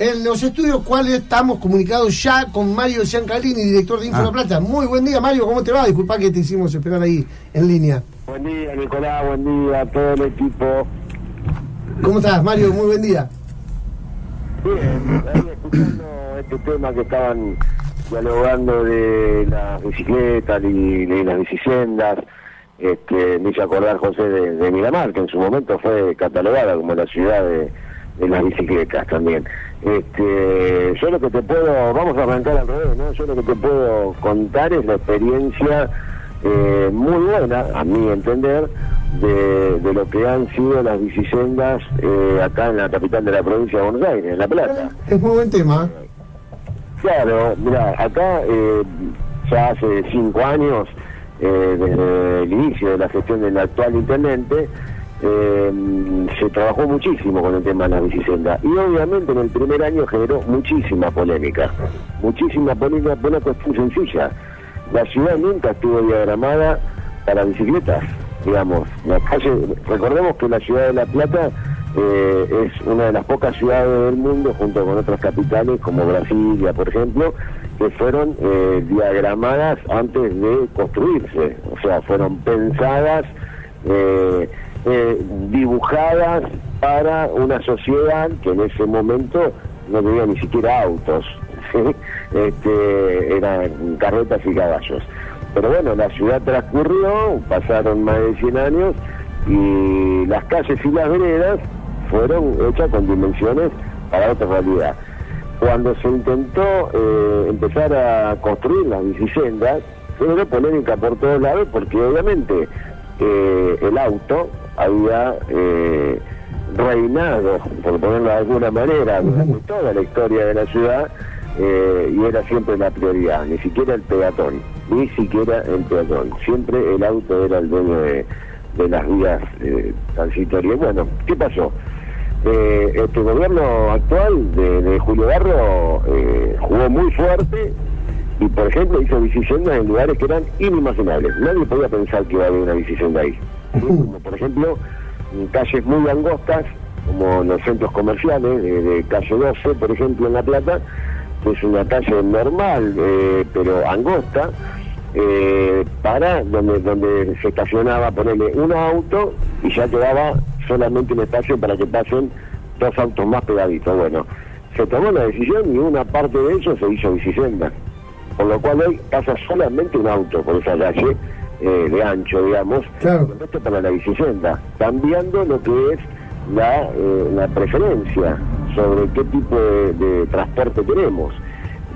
En los estudios cuales estamos comunicados ya con Mario Giancalini, director de Info Ah. La Plata. Muy buen día, Mario, ¿cómo te va? Disculpa que te hicimos esperar ahí en línea. Buen día, Nicolás, buen día a todo el equipo. ¿Cómo estás, Mario? Muy buen día. Bien, ahí escuchando este tema que estaban dialogando de las bicicletas y de las bicisendas, este, me hizo acordar José de, de Miramar, que en su momento fue catalogada como la ciudad de, de las bicicletas también. Este, yo lo que te puedo, vamos a arrancar al revés, ¿no? Yo lo que te puedo contar es la experiencia eh, muy buena, a mi entender, de, de lo que han sido las bicisendas eh, acá en la capital de la provincia de Buenos Aires, en La Plata. Es muy buen tema. Claro, mira, acá eh, ya hace cinco años, eh, desde el inicio de la gestión del actual intendente, eh, se trabajó muchísimo con el tema de las bicisendas. Y obviamente en el primer año generó muchísima polémica. Muchísima polémica por una cuestión sencilla. La ciudad nunca estuvo diagramada para bicicletas, digamos. La recordemos que la ciudad de La Plata eh, es una de las pocas ciudades del mundo, junto con otras capitales como Brasilia, por ejemplo, que fueron eh, diagramadas antes de construirse, o sea, fueron pensadas, eh, eh, dibujadas para una sociedad que en ese momento no tenía ni siquiera autos, ¿sí? este, eran carretas y caballos. Pero bueno, la ciudad transcurrió, pasaron más de 100 años y las calles y las veredas fueron hechas con dimensiones para otra realidad. Cuando se intentó eh, empezar a construir las bicisendas, generó polémica por todos lados porque obviamente eh, el auto había eh, reinado, por ponerlo de alguna manera, durante toda la historia de la ciudad eh, y era siempre la prioridad, ni siquiera el peatón, ni siquiera el peatón, siempre el auto era el dueño de, de las vías eh, transitorias. Bueno, ¿qué pasó? Eh, este gobierno actual de, de Julio Barro jugó muy fuerte y por ejemplo hizo bicisendas en lugares que eran inimaginables. Nadie podía pensar que iba a haber una bicicenda ahí. Como por ejemplo calles muy angostas, como los centros comerciales, de, calle 12, por ejemplo, en La Plata, que es una calle normal, eh, pero angosta, eh, para donde donde se estacionaba ponerle un auto y ya quedaba solamente un espacio para que pasen dos autos más pegaditos. Bueno, se tomó la decisión y una parte de eso se hizo bicicenda, por lo cual hoy pasa solamente un auto por esa calle eh, de ancho, digamos, Claro. con esto para la bicicenda, cambiando lo que es la, eh, la preferencia sobre qué tipo de, de transporte tenemos.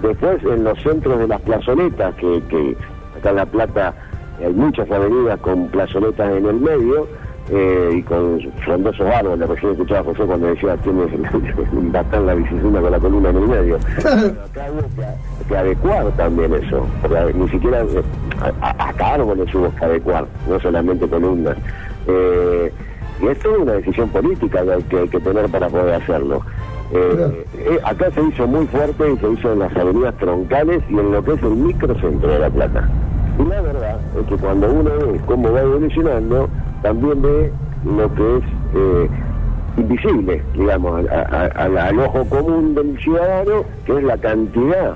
Después en los centros de las plazoletas, que, que acá en La Plata hay muchas avenidas con plazoletas en el medio eh, y con frondosos árboles, recién escuchaba a José cuando decía tienes bastante la bicicleta con la columna en el medio. Pero acá hubo que, que adecuar también eso, porque ni siquiera eh, a- hasta árboles hubo que adecuar, no solamente columnas. Eh, y esto es una decisión política que hay que, tener para poder hacerlo. Eh, eh, acá se hizo muy fuerte y se hizo en las avenidas troncales y en lo que es el microcentro de La Plata. Y la verdad es que cuando uno ve cómo va evolucionando, también ve lo que es eh, invisible, digamos, a- a- a- al ojo común del ciudadano, que es la cantidad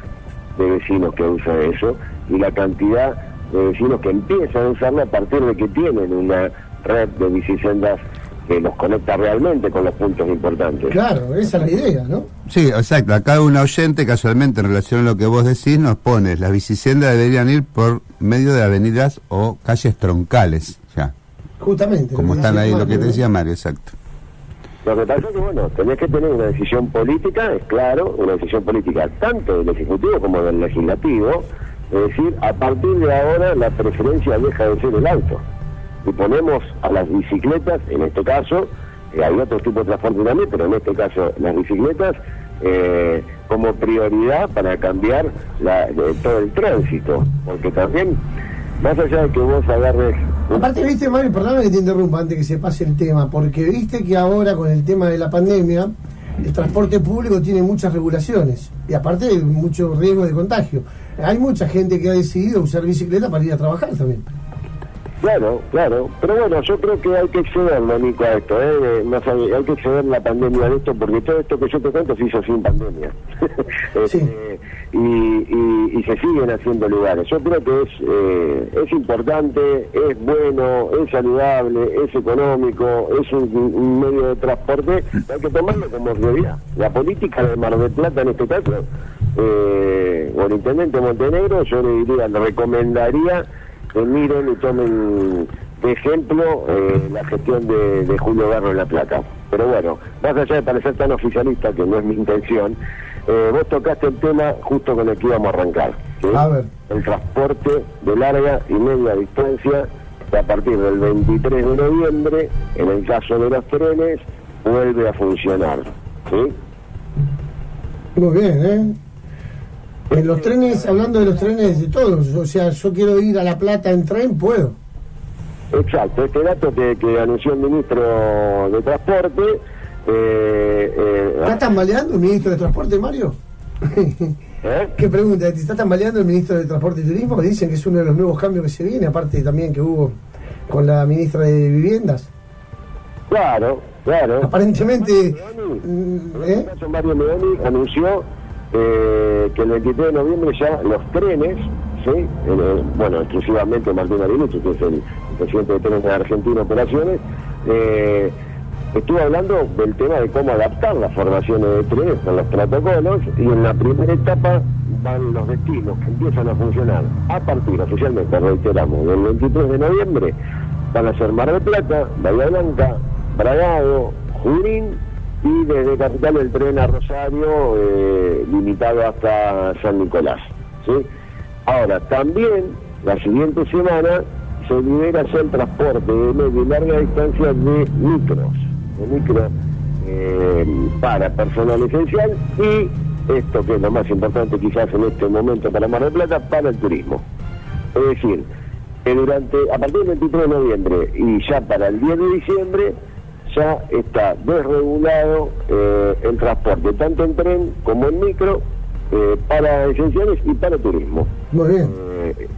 de vecinos que usa eso y la cantidad de vecinos que empiezan a usarlo a partir de que tienen una red de bicisendas que los conecta realmente con los puntos importantes. Claro, esa es la idea, ¿no? Sí, exacto. Acá un oyente, casualmente, en relación a lo que vos decís, nos pone, las bicisendas deberían ir por medio de avenidas o calles troncales, ya. Justamente. Como están ahí, lo que te decía Mario, exacto. Lo que pasa es que, bueno, tenés que tener una decisión política, es claro, una decisión política tanto del Ejecutivo como del Legislativo, es decir, a partir de ahora la preferencia deja de ser el auto. Y ponemos a las bicicletas, en este caso, eh, hay otros tipos de transporte también, pero en este caso las bicicletas, eh, como prioridad para cambiar todo el tránsito. Porque también, más allá de que vos agarres... Aparte, viste, Mario, perdóname que te interrumpa antes que se pase el tema, porque viste que ahora con el tema de la pandemia, el transporte público tiene muchas regulaciones y aparte mucho riesgo de contagio. Hay mucha gente que ha decidido usar bicicleta para ir a trabajar también. Claro, claro. Pero bueno, yo creo que hay que excederlo, Nico, a esto. ¿eh? Más hay, hay que exceder la pandemia de esto, porque todo esto que yo te cuento se hizo sin pandemia. Sí. Y, y, se siguen haciendo lugares. Yo creo que es, eh, es importante, es bueno, es saludable, es económico, es un, un medio de transporte. Hay que tomarlo como realidad. La política de Mar del Plata en este caso, eh, o el intendente Montenegro, yo le diría, le recomendaría que miren y tomen de ejemplo eh, la gestión de, de Julio Garro en La Plata. Pero bueno, más allá de parecer tan oficialista, que no es mi intención, eh, vos tocaste el tema justo con el que íbamos a arrancar. ¿sí? A ver. El transporte de larga y media distancia que a partir del 23 de noviembre, en el caso de los trenes, vuelve a funcionar. ¿sí? Muy bien, ¿eh? En los trenes, hablando de los trenes de todos, o sea, yo quiero ir a La Plata en tren, puedo. Exacto, este dato que, que anunció el ministro de Transporte. Eh, eh, ¿Está tambaleando el ministro de Transporte, Mario? ¿eh? ¿Qué pregunta? ¿Está tambaleando el ministro de Transporte y Turismo? Dicen que es uno de los nuevos cambios que se viene, aparte también que hubo con la ministra de Viviendas. Claro, claro. Aparentemente, mm, ¿eh? este Mario Leoni anunció eh, que el 23 de noviembre ya los trenes, ¿sí? Bueno, exclusivamente Martín Arilucho, que es el, el presidente de Trenes de Argentina Operaciones, eh, estuvo hablando del tema de cómo adaptar las formaciones de trenes con los protocolos y en la primera etapa van los destinos que empiezan a funcionar a partir, oficialmente, reiteramos, del 23 de noviembre, van a ser Mar del Plata, Bahía Blanca, Bragado, Junín y desde Capital el tren a Rosario eh, limitado hasta San Nicolás. ¿sí? Ahora, también la siguiente semana se libera ya el transporte de media y larga distancia de micros, de micro eh, para personal esencial y esto que es lo más importante quizás en este momento para Mar del Plata, para el turismo. Es decir, que durante, a partir del 23 de noviembre y ya para el 10 de diciembre, ya está desregulado eh, el transporte, tanto en tren como en micro, eh, para esenciales y para turismo. muy bien. Eh,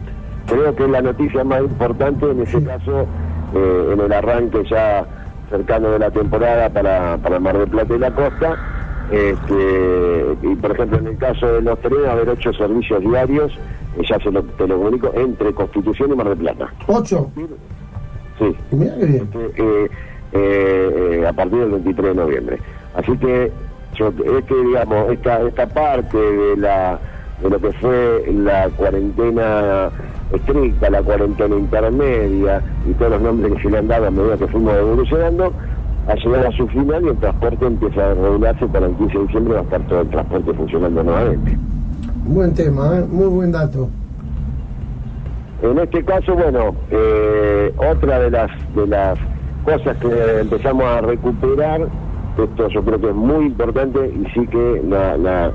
creo que es la noticia más importante en ese caso, en el arranque ya cercano de la temporada para, para Mar del Plata y la costa. Este, y por ejemplo, en el caso de los trenes, haber ocho servicios diarios, ya se lo, te lo comunico, entre Constitución y Mar del Plata. Ocho. Sí, Mira qué bien. eh, eh, eh, a partir del 23 de noviembre. Así que yo, este, digamos, esta, esta parte de la de lo que fue la cuarentena estricta, la cuarentena intermedia y todos los nombres que se le han dado a medida que fuimos evolucionando, ha llegado a su final y el transporte empieza a regularse para el 15 de diciembre va a estar todo el transporte funcionando nuevamente. Buen tema, ¿eh? muy buen dato. En este caso, bueno, eh, otra de las de las cosas que empezamos a recuperar, esto yo creo que es muy importante y sí que la, la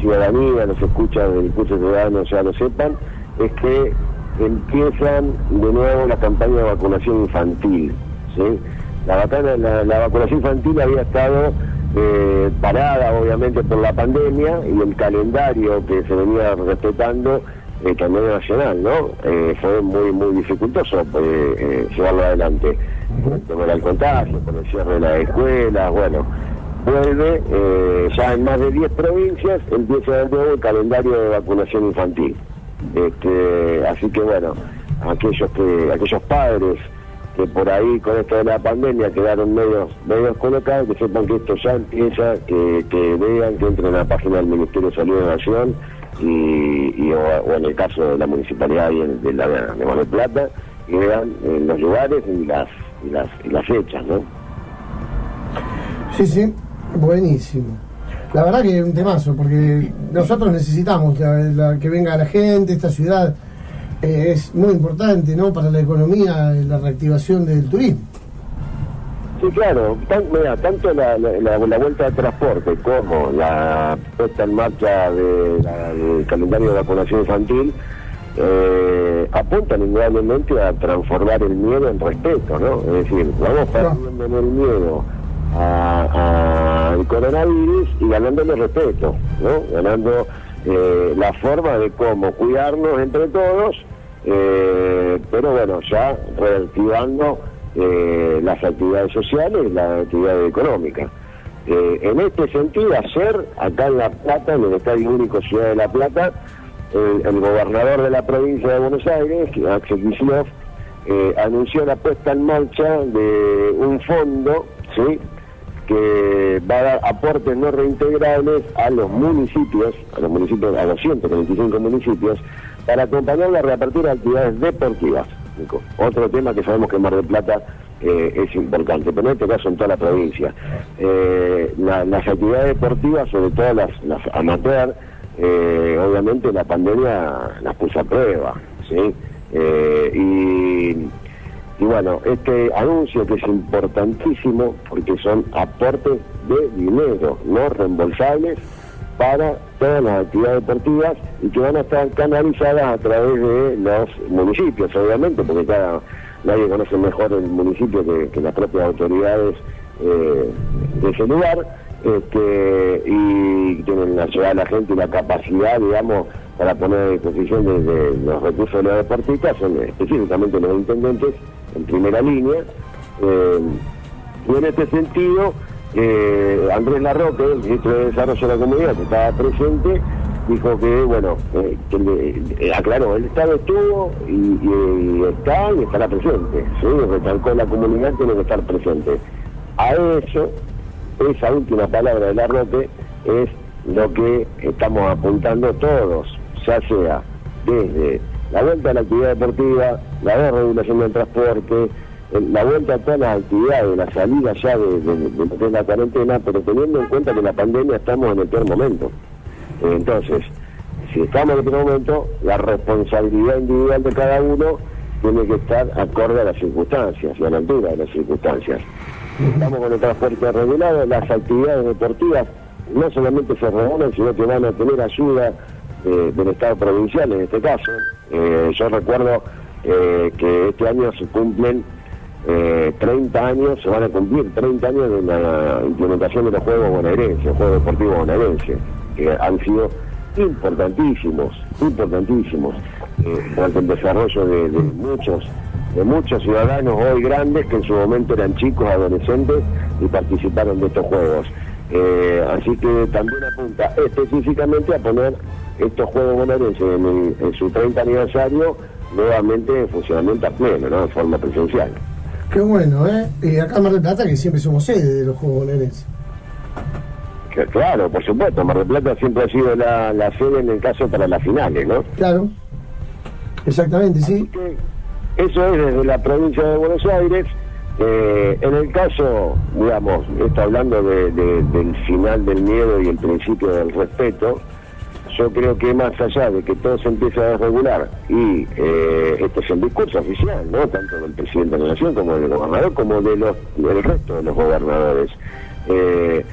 ciudadanía, los escuchas del curso ciudadano ya lo sepan, es que empiezan de nuevo la campaña de vacunación infantil. ¿sí? La, vacana- la, la vacunación infantil había estado eh, parada obviamente por la pandemia y el calendario que se venía respetando eh, nivel nacional, ¿no? Eh, fue muy, muy dificultoso eh, llevarlo adelante. Por el contagio, por el cierre de las escuelas, bueno, vuelve ya en más de 10 provincias, empieza de nuevo el calendario de vacunación infantil. Este, así que bueno, aquellos que aquellos padres que por ahí con esto de la pandemia quedaron medios, medios colocados, que sepan que esto ya empieza, que, que vean, que entren a la página del Ministerio de Salud de Nación y, o en el caso de la municipalidad y en- de la de Mar del Plata, y vean eh, los lugares y las, y las, y las fechas, ¿no? Sí, sí, buenísimo. La verdad que es un temazo, porque nosotros necesitamos la- la- que venga la gente, esta ciudad eh, es muy importante, ¿no? Para la economía, la reactivación del turismo. Sí, claro. Tan- mira, tanto la, la- la- vuelta de transporte como la puesta en marcha de del calendario de vacunación infantil eh, apuntan indudablemente a transformar el miedo en respeto, ¿no? Es decir, vamos perdiendo en el miedo a- al coronavirus y ganándole respeto, ¿no? Ganando eh, la forma de cómo cuidarnos entre todos eh, pero bueno, ya reactivando eh, las actividades sociales las actividades económicas. Eh, en este sentido, ayer, acá en La Plata, en el Estadio Único Ciudad de La Plata, el, el gobernador de la provincia de Buenos Aires, Axel Kicillof, eh, anunció la puesta en marcha de un fondo, ¿sí? Que va a dar aportes no reintegrables a los municipios, a los municipios, a los 125 municipios, para acompañar la reapertura de actividades deportivas. Otro tema que sabemos que en Mar del Plata eh, es importante, pero en este caso en toda la provincia. Eh, la- las actividades deportivas, sobre todo las, amateur, eh, obviamente la pandemia las puso a prueba, ¿sí? Y, y bueno, este anuncio que es importantísimo porque son aportes de dinero no reembolsables para todas las actividades deportivas y que van a estar canalizadas a través de los municipios, obviamente, porque cada, nadie conoce mejor el municipio que, las propias autoridades eh, de ese lugar, este, y tienen la ciudad la gente y la capacidad, digamos, para poner a disposición de los recursos de los deportistas, son específicamente los intendentes en primera línea. eh, y en este sentido, eh, Andrés Larroque, el ministro de Desarrollo de la Comunidad, que estaba presente, dijo que, bueno, eh, eh, aclaró, el Estado estuvo y, y está y estará presente. ¿sí? Recalcó la comunidad tiene que estar presente. A eso, esa última palabra de Larroque es lo que estamos apuntando todos, ya sea desde la vuelta a la actividad deportiva, la desregulación del transporte, eh, la vuelta a todas las actividades, la salida ya de, la cuarentena, pero teniendo en cuenta que la pandemia estamos en el peor momento. Entonces, si estamos en el peor momento, la responsabilidad individual de cada uno tiene que estar acorde a las circunstancias y a la altura de las circunstancias. Estamos con el transporte regulado, las actividades deportivas no solamente se regulan, sino que van a tener ayuda eh, del Estado provincial en este caso. Eh, yo recuerdo eh, que este año se cumplen eh, 30 años, se van a cumplir 30 años de la implementación de los Juegos Bonaerenses, los Juegos Deportivos Bonaerenses, que han sido importantísimos, importantísimos, durante el desarrollo de, muchos de muchos ciudadanos hoy grandes que en su momento eran chicos, adolescentes y participaron de estos juegos. Así que también apunta específicamente a poner estos Juegos Bonaerenses en, su 30 aniversario nuevamente en funcionamiento a pleno, ¿no? en forma presencial. Qué bueno, ¿eh? Y acá en Mar del Plata, que siempre somos sede de los Juegos Bonaerenses. Que, claro, por supuesto, Mar del Plata siempre ha sido la, la sede en el caso para las finales, ¿no? Claro. Exactamente, sí. eso es desde la provincia de Buenos Aires. Eh, en el caso, digamos, esto hablando de- de- del final del miedo y el principio del respeto, yo creo que más allá de que todo se empiece a desregular y eh, este es el discurso oficial, ¿no? Tanto del presidente de la Nación como del gobernador, como de los, del resto de los gobernadores. Eh,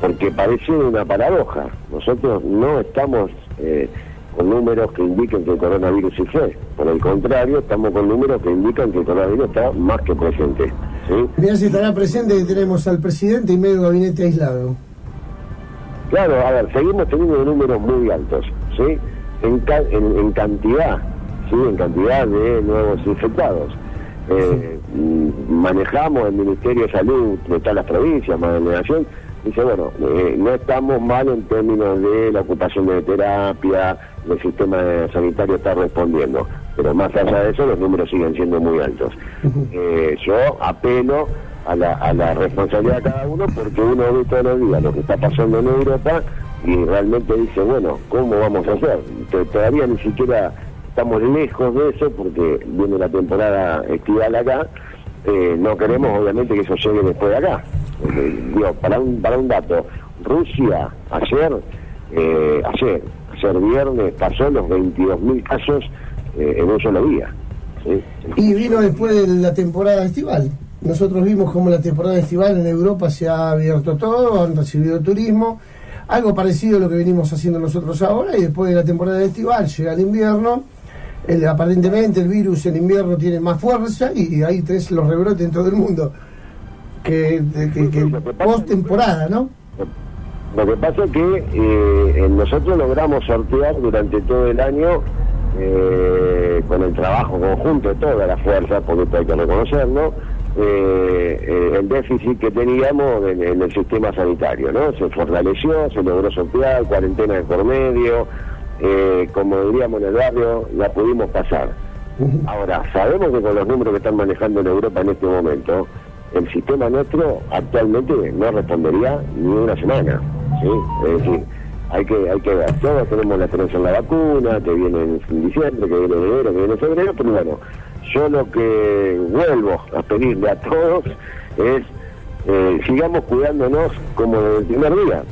porque parece una paradoja. Nosotros no estamos eh, con números que indiquen que el coronavirus sí fue. Por el contrario, estamos con números que indican que el coronavirus está más que presente. ¿sí? Si estará presente tenemos al presidente y medio gabinete aislado. Claro, a ver, seguimos teniendo números muy altos, ¿sí? En, ca- en, en cantidad, ¿sí? En cantidad de nuevos infectados. Eh, Manejamos el Ministerio de Salud de todas las provincias, más de la nación, dice, bueno, eh, no estamos mal en términos de la ocupación de terapia, el sistema sanitario está respondiendo, pero más allá de eso los números siguen siendo muy altos. Eh, yo apelo a la, a la responsabilidad de cada uno porque uno ve todos los días lo que está pasando en Europa y realmente dice, bueno, ¿cómo vamos a hacer? To- Todavía ni siquiera estamos lejos de eso porque viene la temporada estival acá, eh, no queremos obviamente que eso llegue después de acá. Eh, digo, para un, para un dato, Rusia ayer, eh, ayer, ayer viernes pasó los 22.000 casos eh, en un solo día. Y vino después de la temporada estival. Nosotros vimos como la temporada estival en Europa se ha abierto todo, han recibido turismo, algo parecido a lo que venimos haciendo nosotros ahora, y después de la temporada estival llega el invierno, el- aparentemente el virus en invierno tiene más fuerza y ahí tenés los rebrotes en todo el mundo, que, que, que post temporada, ¿no? Lo que pasa es que eh, nosotros logramos sortear durante todo el año eh, con el trabajo conjunto de toda la fuerza, porque esto hay que reconocerlo, eh, eh, el déficit que teníamos en, en, el sistema sanitario, ¿no? Se fortaleció, se logró sortear, cuarentena de por medio, eh, como diríamos en el barrio, la pudimos pasar. Ahora, sabemos que con los números que están manejando en Europa en este momento, el sistema nuestro actualmente no respondería ni una semana, ¿sí? Es decir, hay que hay que ver, todos tenemos la esperanza en la vacuna, que viene en diciembre, que viene en enero, que viene en febrero, pero bueno, yo lo que vuelvo a pedirle a todos es eh, sigamos cuidándonos como desde el primer día.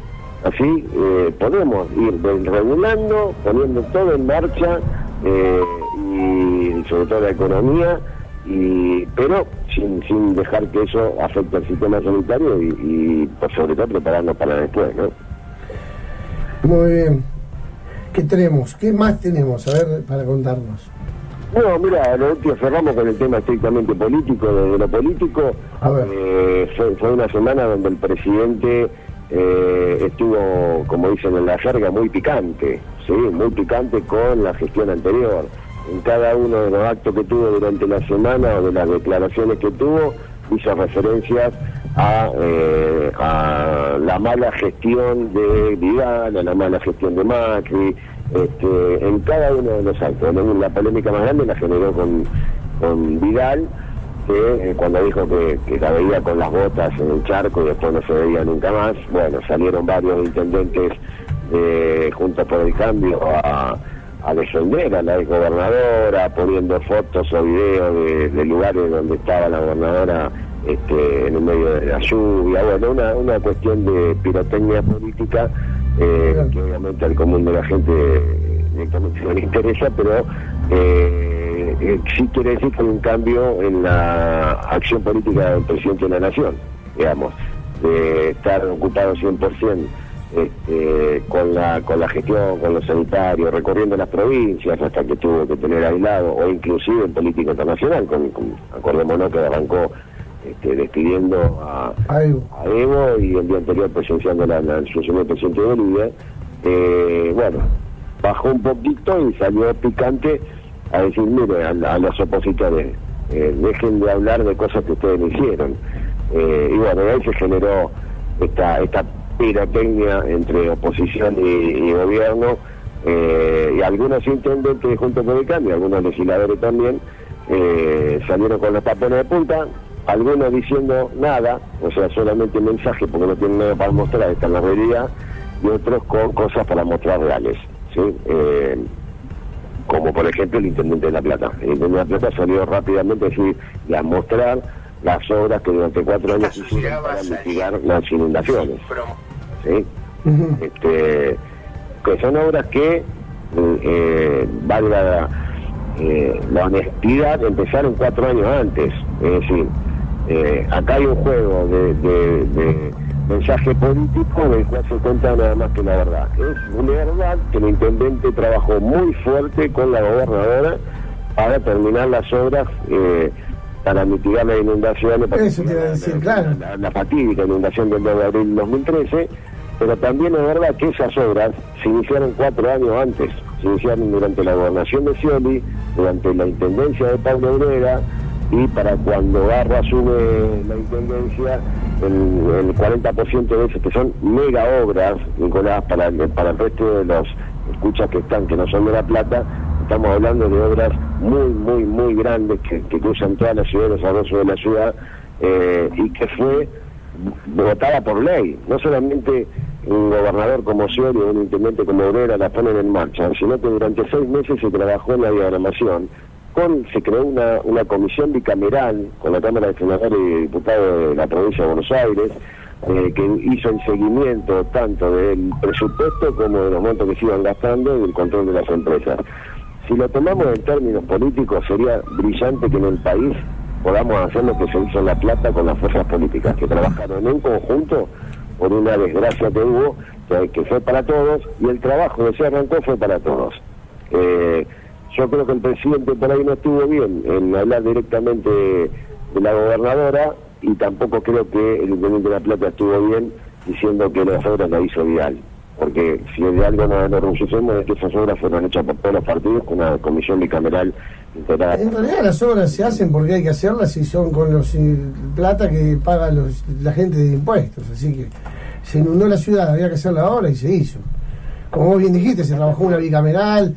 Así eh, podemos ir regulando, poniendo todo en marcha eh, y sobre todo la economía, y, pero sin, sin dejar que eso afecte al sistema sanitario y, por sobre todo prepararnos para después. ¿no? Muy bien. ¿Qué tenemos? ¿Qué más tenemos? A ver, para contarnos. No, mira, lo último cerramos con el tema estrictamente político. Desde lo político, eh, fue, fue, una semana donde el presidente eh, estuvo, como dicen en la jerga, muy picante, sí, muy picante con la gestión anterior. En cada uno de los actos que tuvo durante la semana o de las declaraciones que tuvo, hizo referencias a, eh, a la mala gestión de Vidal, a la mala gestión de Macri, este, en cada uno de los actos. La polémica más grande la generó con, con Vidal, que eh, cuando dijo que, que veía con las botas en el charco y después no se veía nunca más, bueno, salieron varios intendentes eh, juntos por el cambio a, a defender a la gobernadora, poniendo fotos o videos de, de lugares donde estaba la gobernadora este, en el medio de la lluvia, bueno, una, una cuestión de pirotecnia política eh, que obviamente al común de la gente directamente no le interesa, pero eh, eh, sí quiere decir que hay un cambio en la acción política del presidente de la nación, digamos, de estar ocupado 100% este, con la con la gestión, con los sanitarios, recorriendo las provincias hasta que tuvo que tener aislado, o inclusive en política internacional, con, con acordémonos que arrancó este, despidiendo a, Evo. y el día anterior presenciando la, la asunción del presidente de Bolivia, eh, bueno, bajó un poquito y salió picante a decir, mire, a, los opositores, eh, dejen de hablar de cosas que ustedes no hicieron. Eh, y bueno, ahí se generó esta, esta pirotecnia entre oposición y, gobierno, y algunos intendentes junto con el cambio, algunos legisladores también, salieron con los tapones de punta, algunos diciendo nada, o sea, solamente mensaje porque no tienen nada para mostrar, está en la realidad, y otros con cosas para mostrar reales, ¿sí? Eh, como por ejemplo el Intendente de La Plata. El Intendente de La Plata salió rápidamente a, decir, y a mostrar las obras que durante cuatro años hicieron para mitigar las inundaciones. ¿sí? este, que son obras que, eh, valga eh, la honestidad, empezaron cuatro años antes. Es decir, eh, acá hay un juego de, mensaje político del cual se cuenta nada más que la verdad. Es una verdad que el intendente trabajó muy fuerte con la gobernadora para terminar las obras eh, para mitigar las inundaciones. Eso te iba a decir, la, claro. La, fatídica inundación del 2 de abril de 2013, pero también es verdad que esas obras se iniciaron cuatro años antes. Se iniciaron durante la gobernación de Scioli, durante la intendencia de Pablo Obrera, y para cuando Garro asume la intendencia, el, el 40% de esas que son mega obras, Nicolás, para, para el resto de los escuchas que están, que no son de La Plata, estamos hablando de obras muy, muy, muy grandes que, que cruzan toda la ciudad, los arroyos de la ciudad, eh, y que fue votada por ley, no solamente un gobernador como Scioli un intendente como Obrera la ponen en marcha, sino que durante seis meses se trabajó en la diagramación con, se creó una, una comisión bicameral con la Cámara de Senadores y Diputados de la provincia de Buenos Aires, eh, que hizo el seguimiento tanto del presupuesto como de los montos que se iban gastando y el control de las empresas. Si lo tomamos en términos políticos, sería brillante que en el país podamos hacer lo que se hizo en La Plata con las fuerzas políticas, que trabajaron en un conjunto por una desgracia que hubo, que, fue para todos, y el trabajo que se arrancó fue para todos. Eh, yo creo que el presidente por ahí no estuvo bien en hablar directamente de la gobernadora y tampoco creo que el intendente de La Plata estuvo bien diciendo que las obras la hizo vial. porque si de algo nos enorgullecemos es que esas obras fueron hechas por todos los partidos con una comisión bicameral integrada. En realidad las obras se hacen porque hay que hacerlas y son con los plata que paga los, la gente de impuestos, así que se inundó la ciudad, había que hacerla ahora y se hizo. Como vos bien dijiste, se trabajó una bicameral,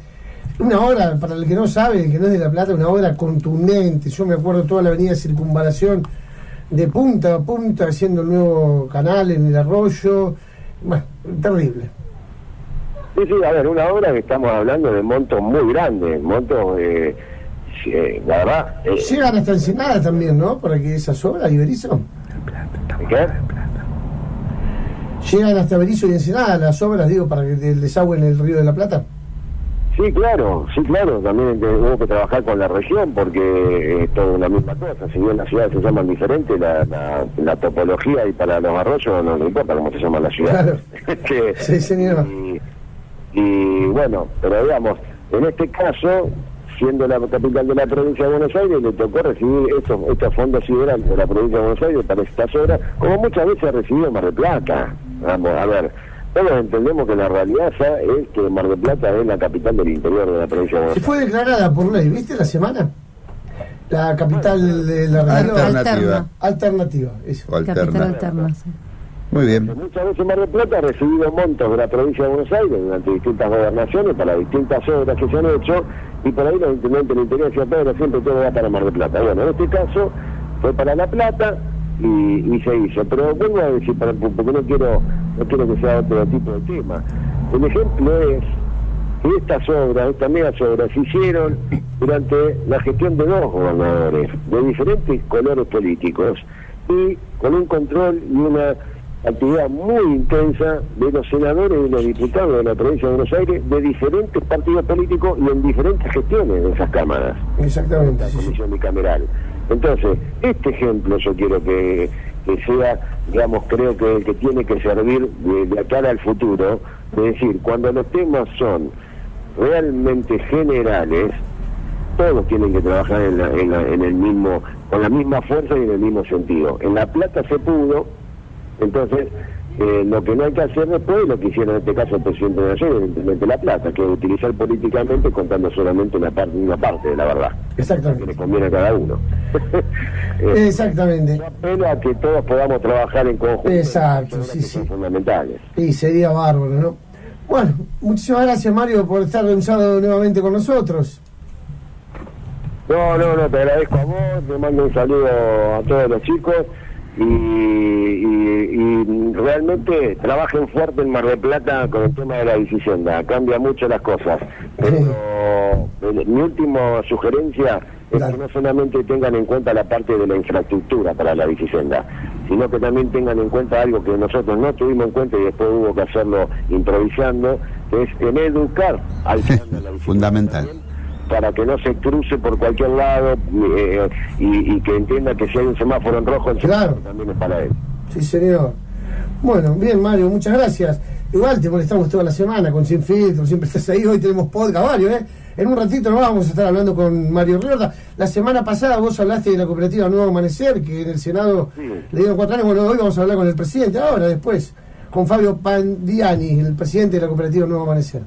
una obra, para el que no sabe, el que no es de La Plata, una obra contundente. Yo me acuerdo toda la avenida Circunvalación de punta a punta haciendo el nuevo canal en el arroyo. Bueno, terrible. Sí, sí, a ver, una obra que estamos hablando de montos muy grandes, montos, eh, eh, la verdad... eh, Llegan hasta Ensenada también, ¿no? Para que esas obras, Iberizo. ¿qué? Llegan hasta Berizo y Ensenada las obras, digo, para que el desagüe en el río de la Plata. Sí, claro, sí, claro, también hubo que trabajar con la región porque es toda una misma cosa, si bien las ciudades se llaman diferentes, la, la, la topología y para los arroyos no, no importa cómo se llama la ciudad. Claro. Que- Sí, señor. Y, y bueno, pero digamos, en este caso, siendo la capital de la provincia de Buenos Aires, le tocó recibir estos, estos fondos siderales de la provincia de Buenos Aires para estas obras, como muchas veces ha recibido Mar del Plata. Vamos, a ver, todos entendemos que la realidad ya es que Mar del Plata es la capital del interior de la provincia de Se Buenos Aires. fue declarada por ley, ¿viste la semana? La capital de la región Alternativa. alternativa. Eso. Alterna. alterna, sí. Muy bien. Muchas veces Mar del Plata ha recibido montos de la provincia de Buenos Aires durante distintas gobernaciones para distintas obras que se han hecho y por ahí los intendentes del interior decían, pero siempre todo va para Mar del Plata. Bueno, en este caso fue para La Plata y, y se hizo. Pero vuelvo a decir, para- porque no quiero, no quiero que sea otro tipo de tema. El ejemplo es que estas obras, estas megas obras, se hicieron durante la gestión de dos gobernadores de diferentes colores políticos y con un control y una actividad muy intensa de los senadores y los diputados de la provincia de Buenos Aires de diferentes partidos políticos y en diferentes gestiones de esas cámaras Exactamente. la comisión bicameral. Entonces, este ejemplo yo quiero que, que sea, digamos, creo que que tiene que servir de, de cara al futuro, es decir, cuando los temas son realmente generales, todos tienen que trabajar en, la- en, la- en el mismo, con la misma fuerza y en el mismo sentido. En La Plata se pudo, entonces eh, lo que no hay que hacer después, lo que hicieron en este caso el presidente de Nación, evidentemente La Plata, que es utilizar políticamente contando solamente una, parte una parte de la verdad que le Exactamente. conviene a cada uno. Eh, Exactamente. apelo a que todos podamos trabajar en conjunto. Exacto, sí, sí. Son fundamentales. Y sería bárbaro, ¿no? Bueno, muchísimas gracias Mario por estar un sábado nuevamente con nosotros. No, no, no, te agradezco a vos, te mando un saludo a todos los chicos y, y- y realmente trabajen fuerte en Mar del Plata con el tema de la bicicenda, cambia mucho las cosas. Pero mi última sugerencia es que no solamente tengan en cuenta la parte de la infraestructura para la bicicenda, sino que también tengan en cuenta algo que nosotros no tuvimos en cuenta y después hubo que hacerlo improvisando, que es en educar al en la Fundamental. también, para que no se cruce por cualquier lado eh, y, y que entienda que si hay un semáforo en rojo, el Claro. también es para él. Sí, señor. Bueno, bien, Mario, muchas gracias. Igual te molestamos toda la semana con Sin Filtro, siempre estás ahí. Hoy tenemos podcast varios, ¿eh? En un ratito nos vamos a estar hablando con Mario Riorda. La semana pasada vos hablaste de la cooperativa Nuevo Amanecer, que en el Senado Sí. le dieron cuatro años. Bueno, hoy vamos a hablar con el presidente, ahora, después, con Fabio Pandiani, el presidente de la cooperativa Nuevo Amanecer.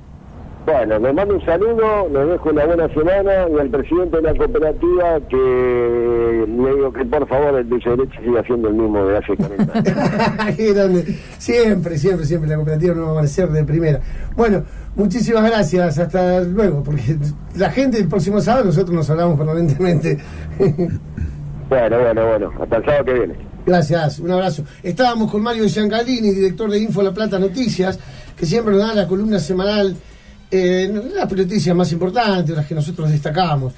Bueno, les mando un saludo, les dejo una buena semana y al presidente de la cooperativa que le digo que por favor el dulce de leche siga siendo el mismo de hace 40 años. Qué grande. Siempre, siempre, siempre la cooperativa Nuevo Amanecer de primera. Bueno, muchísimas gracias. Hasta luego, porque la gente el próximo sábado nosotros nos hablamos permanentemente. bueno, bueno, bueno, hasta el sábado que viene. Gracias, un abrazo. Estábamos con Mario Giancalini, director de Info La Plata Noticias, que siempre nos da la columna semanal, eh, las noticias más importantes, las que nosotros destacamos.